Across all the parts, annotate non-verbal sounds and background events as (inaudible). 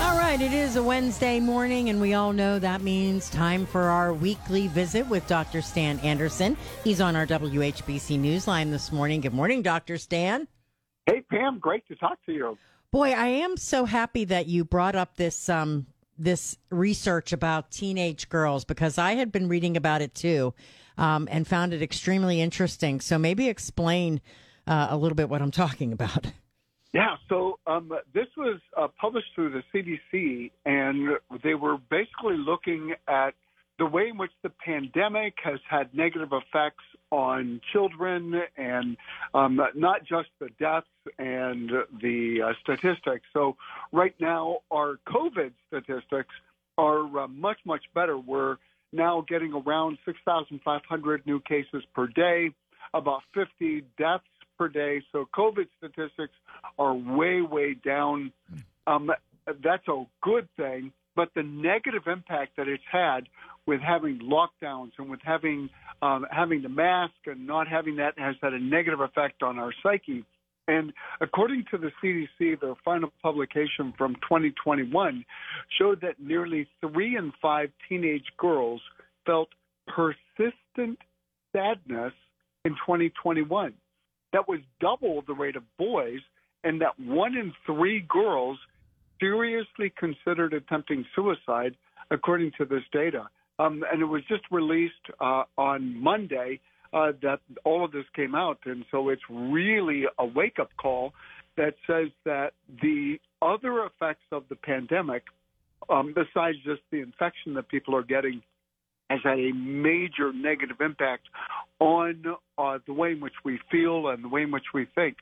All right, it is a Wednesday morning, and we all know that means time for our weekly visit with Dr. Stan Anderson. He's on our WHBC Newsline this morning. Good morning, Dr. Stan. Hey, Pam, great to talk to you. Boy, I am so happy that you brought up this um, this research about teenage girls because I had been reading about it too, um, and found it extremely interesting. So maybe explain uh, a little bit what I'm talking about. Yeah, so um, this was uh, published through the CDC, and they were basically looking at the way in which the pandemic has had negative effects on children and um, not just the deaths and the uh, statistics. So, right now, our COVID statistics are uh, much, much better. We're now getting around 6,500 new cases per day, about 50 deaths per day. So, COVID statistics are way, way down. Um, that's a good thing. But the negative impact that it's had with having lockdowns and with having um, having the mask and not having that has had a negative effect on our psyche. And according to the CDC, their final publication from 2021 showed that nearly three in five teenage girls felt persistent sadness in 2021. That was double the rate of boys, and that one in three girls seriously considered attempting suicide, according to this data. Um, and it was just released uh, on Monday uh, that all of this came out. And so it's really a wake up call that says that the other effects of the pandemic, um, besides just the infection that people are getting, has had a major negative impact on uh, the way in which we feel and the way in which we think.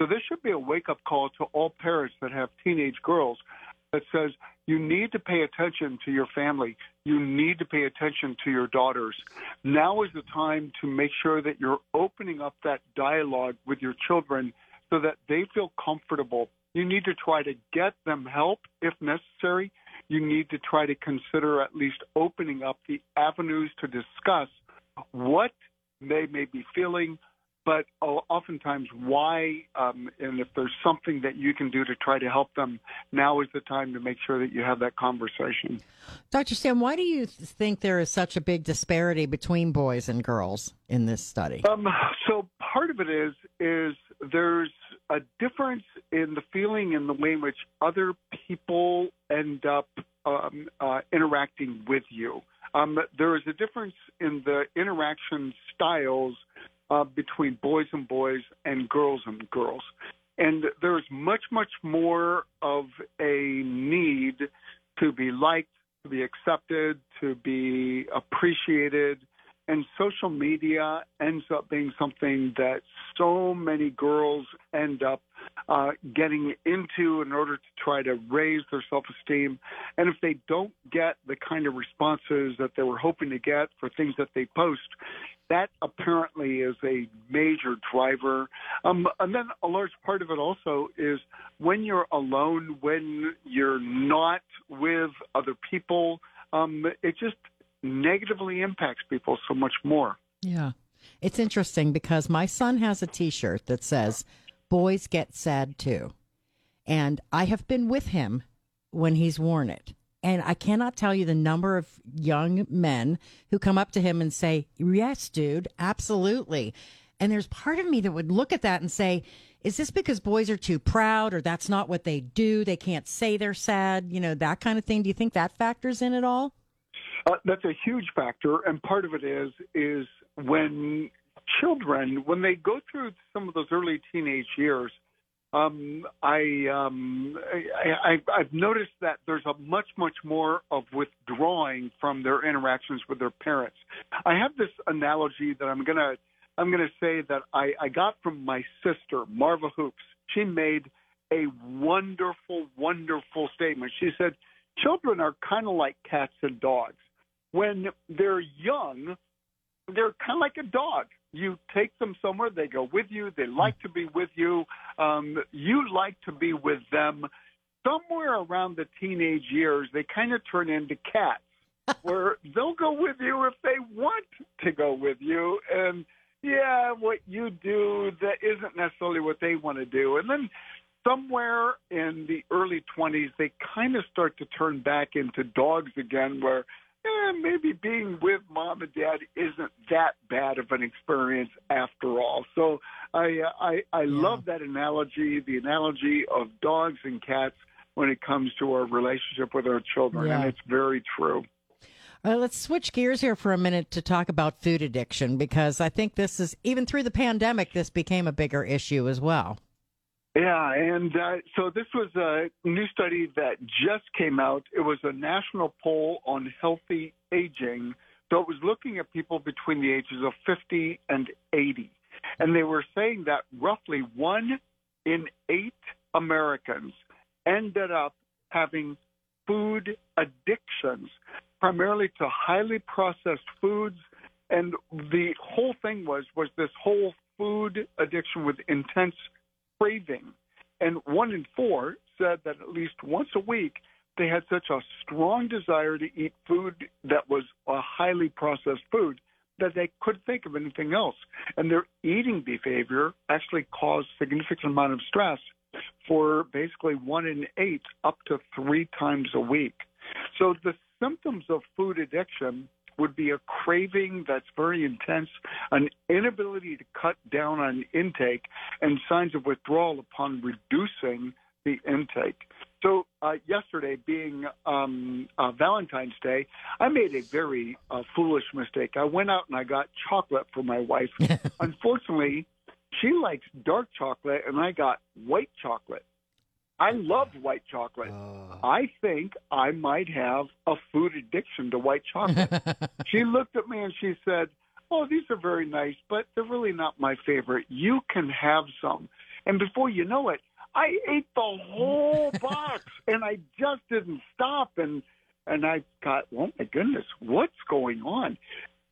So this should be a wake up call to all parents that have teenage girls that says you need to pay attention to your family. You need to pay attention to your daughters. Now is the time to make sure that you're opening up that dialogue with your children so that they feel comfortable. You need to try to get them help if necessary. You need to try to consider at least opening up the avenues to discuss what they may be feeling, but oftentimes why, um, and if there's something that you can do to try to help them, now is the time to make sure that you have that conversation. Dr. Stan, why do you think there is such a big disparity between boys and girls in this study? Um, so part of it is is there's a difference in the feeling and the way in which other people end up um, uh, interacting with you. Um, there is a difference in the interaction styles uh, between boys and boys and girls and girls. And there's much, much more of a need to be liked, to be accepted, to be appreciated. And social media ends up being something that so many girls end up uh, getting into in order to try to raise their self esteem. And if they don't get the kind of responses that they were hoping to get for things that they post, that apparently is a major driver. Um, and then a large part of it also is when you're alone, when you're not with other people, um, it just negatively impacts people so much more. Yeah. It's interesting because my son has a t shirt that says, Boys get sad too. And I have been with him when he's worn it. And I cannot tell you the number of young men who come up to him and say, Yes, dude, absolutely. And there's part of me that would look at that and say, Is this because boys are too proud or that's not what they do? They can't say they're sad, you know, that kind of thing. Do you think that factors in at all? Uh, that's a huge factor. And part of it is, is when children, when they go through some of those early teenage years, um, I, um, I, I, I've noticed that there's a much, much more of withdrawing from their interactions with their parents. I have this analogy that I'm gonna, I'm gonna say that I, I got from my sister, Marva Hoops. She made a wonderful, wonderful statement. She said, "Children are kind of like cats and dogs. When they're young, they're kind of like a dog you take them somewhere, they go with you, they like to be with you, um, you like to be with them. Somewhere around the teenage years, they kind of turn into cats, (laughs) where they'll go with you if they want to go with you, and yeah, what you do that isn't necessarily what they want to do, and then somewhere in the early 20s, they kind of start to turn back into dogs again, where eh, maybe being with mom and dad isn't that bad of an experience after all. So I uh, I, I love that analogy, the analogy of dogs and cats when it comes to our relationship with our children, and it's very true. Uh, let's switch gears here for a minute to talk about food addiction because I think this is, even through the pandemic, this became a bigger issue as well. Yeah, and uh, so this was a new study that just came out. It was a national poll on healthy aging. So it was looking at people between the ages of 50 and 80. And they were saying that roughly one in eight Americans ended up having food addictions, primarily to highly processed foods. And the whole thing was was this whole food addiction with intense craving. And one in four said that at least once a week they had such a strong desire to eat food that was a highly processed food that they couldn't think of anything else. And their eating behavior actually caused significant amount of stress for basically one in eight up to three times a week. So the symptoms of food addiction would be a craving that's very intense, an inability to cut down on intake, and signs of withdrawal upon reducing the intake. So uh, yesterday, being um, uh, Valentine's Day, I made a very uh, foolish mistake. I went out and I got chocolate for my wife. (laughs) Unfortunately, she likes dark chocolate, and I got white chocolate. I love white chocolate. Ah. I think I might have a food addiction to white chocolate. (laughs) she looked at me and she said, Oh, these are very nice, but they're really not my favorite. You can have some. And before you know it, I ate the whole (laughs) box and I just didn't stop and and I thought, oh my goodness, what's going on?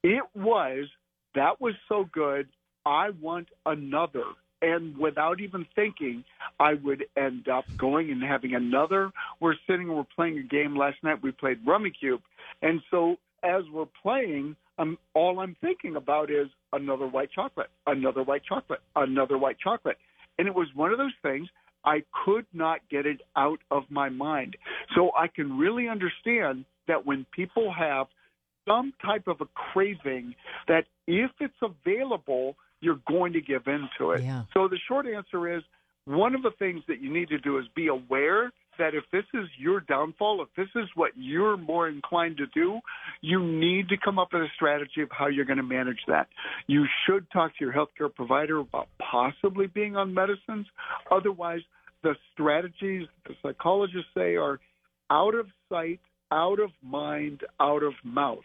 It was that was so good. I want another. And without even thinking, I would end up going and having another. We're sitting, we're playing a game last night. We played Rummikub. And so as we're playing, um, all I'm thinking about is another white chocolate, another white chocolate, another white chocolate. And it was one of those things I could not get it out of my mind. So I can really understand that when people have some type of a craving, that if it's available, you're going to give in to it. Yeah. So the short answer is one of the things that you need to do is be aware that if this is your downfall, if this is what you're more inclined to do, you need to come up with a strategy of how you're going to manage that. You should talk to your healthcare provider about possibly being on medicines. Otherwise, the strategies the psychologists say are out of sight, out of mind, out of mouth.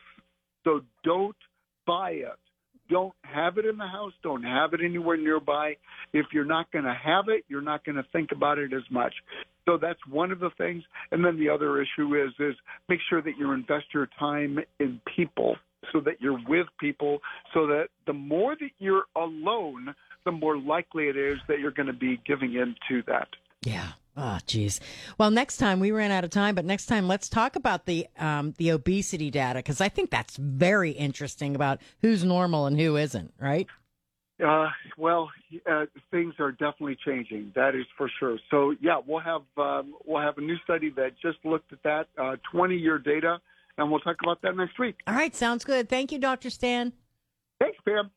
So don't buy it. Don't have it in the house. Don't have it anywhere nearby. If you're not going to have it, you're not going to think about it as much. So that's one of the things. And then the other issue is is make sure that you invest your time in people so that you're with people so that the more that you're alone, the more likely it is that you're going to be giving in to that. Yeah. Oh, geez. Well, next time we ran out of time, but next time let's talk about the um, the obesity data because I think that's very interesting about who's normal and who isn't. Right? Uh, well, uh, things are definitely changing. That is for sure. So yeah, we'll have um, we'll have a new study that just looked at that uh, 20 year data, and we'll talk about that next week. All right. Sounds good. Thank you, Dr. Stan. Thanks, Pam.